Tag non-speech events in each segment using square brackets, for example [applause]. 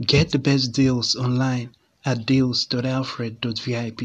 Get the best deals online at deals.alfred.vip.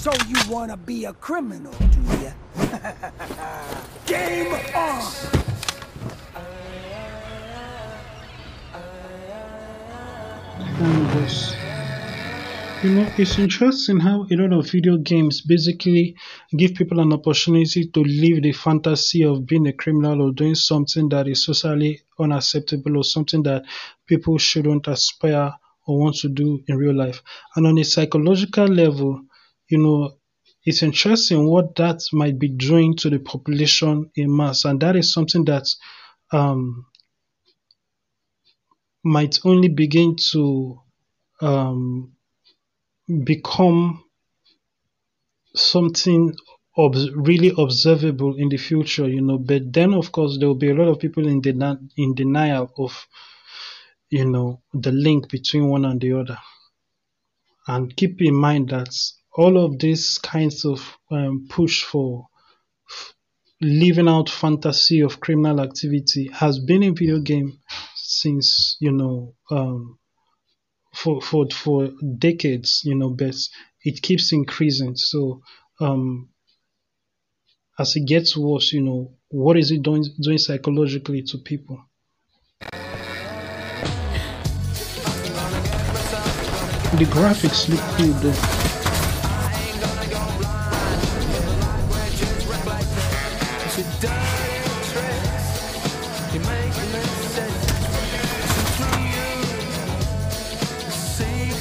So you wanna be a criminal, do ya? [laughs] Game on! And this, you know, it's interesting how a lot of video games basically give people an opportunity to live the fantasy of being a criminal or doing something that is socially unacceptable or something that people shouldn't aspire or want to do in real life. And on a psychological level, you know, it's interesting what that might be doing to the population in mass, and that is something that um, might only begin to um, become something really observable in the future, you know. But then, of course, there will be a lot of people in deni- in denial of, you know, the link between one and the other. And keep in mind that all of these kinds of um, push for f- living out fantasy of criminal activity has been in video game since you know um, for for for decades you know but it keeps increasing. So um, as it gets worse you know what is it doing doing psychologically to people? The graphics look cool though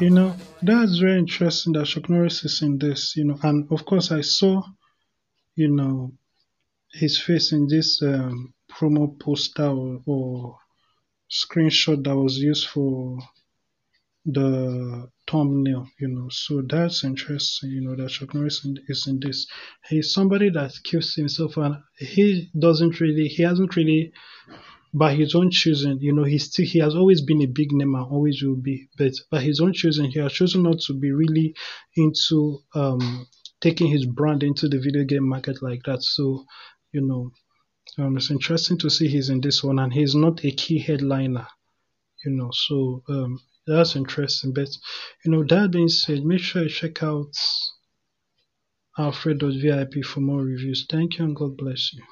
You know, that's very interesting that Chuck Norris is in this, you know, and of course I saw, you know, his face in this um, promo poster or, or screenshot that was used for the thumbnail, you know. So that's interesting, you know, that Chuck Norris is in this. He's somebody that kills himself and he doesn't really, he hasn't really, by his own choosing, you know, he still, he has always been a big name and always will be, but by his own choosing, he has chosen not to be really into, um, taking his brand into the video game market like that. So, you know, um, it's interesting to see he's in this one and he's not a key headliner you know. So um that's interesting. But you know that being said make sure you check out alfred.vip for more reviews. Thank you and god bless you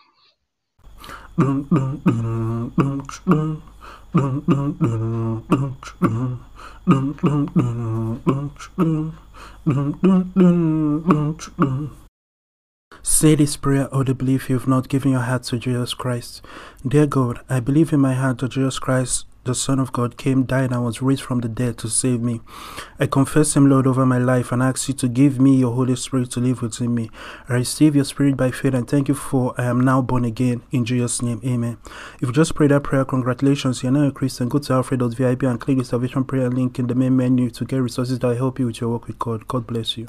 Say this prayer audibly if you have not given your heart to Jesus Christ. Dear God, I believe in my heart that Jesus Christ, the Son of God, came, died, and was raised from the dead to save me. I confess Him, Lord, over my life and ask you to give me your Holy Spirit to live within me. I receive your Spirit by faith and thank you for I am now born again. In Jesus' name, Amen. If you just prayed that prayer, congratulations, you're now a Christian. Go to alfred.vip and click the salvation prayer link in the main menu to get resources that help you with your work with God. God bless you.